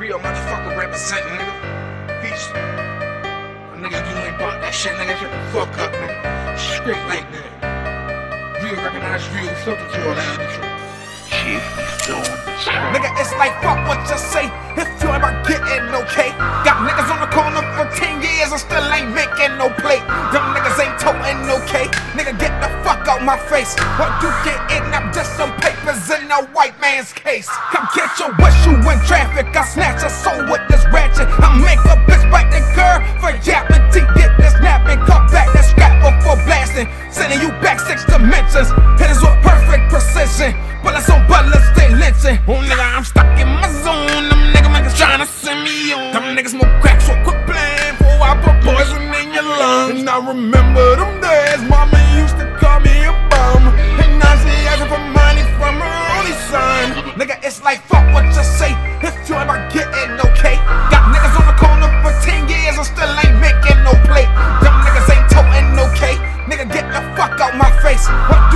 Real motherfucker representing, nigga. Peace. Nigga, you ain't bought that shit, nigga. Shut the fuck up, nigga. Straight like that. Real recognize real, it, you all that. Chief Nigga, it's like fuck what you say. If you ever getting okay. Got niggas on the corner for 10 years and still ain't making no niggas okay. Nigga, get the fuck out my face. What you getting? I'm just some papers in a white man's case. Come get your wish you in traffic. I snatch a soul with this ratchet. I make a bitch bite the curb for yapping to get this napping. Come back that scrap for blasting. Sending you back six dimensions. Hit with perfect precision. Bullets on bullets, they lynching. times. I remember them days. Mama used to call me a bum. And now she asking for money from her only son. Nigga, it's like fuck what you say. If you ever get it, okay. Got niggas on the corner for 10 years and still ain't making no play. Them niggas ain't toting, okay. Nigga, get the fuck out my face. What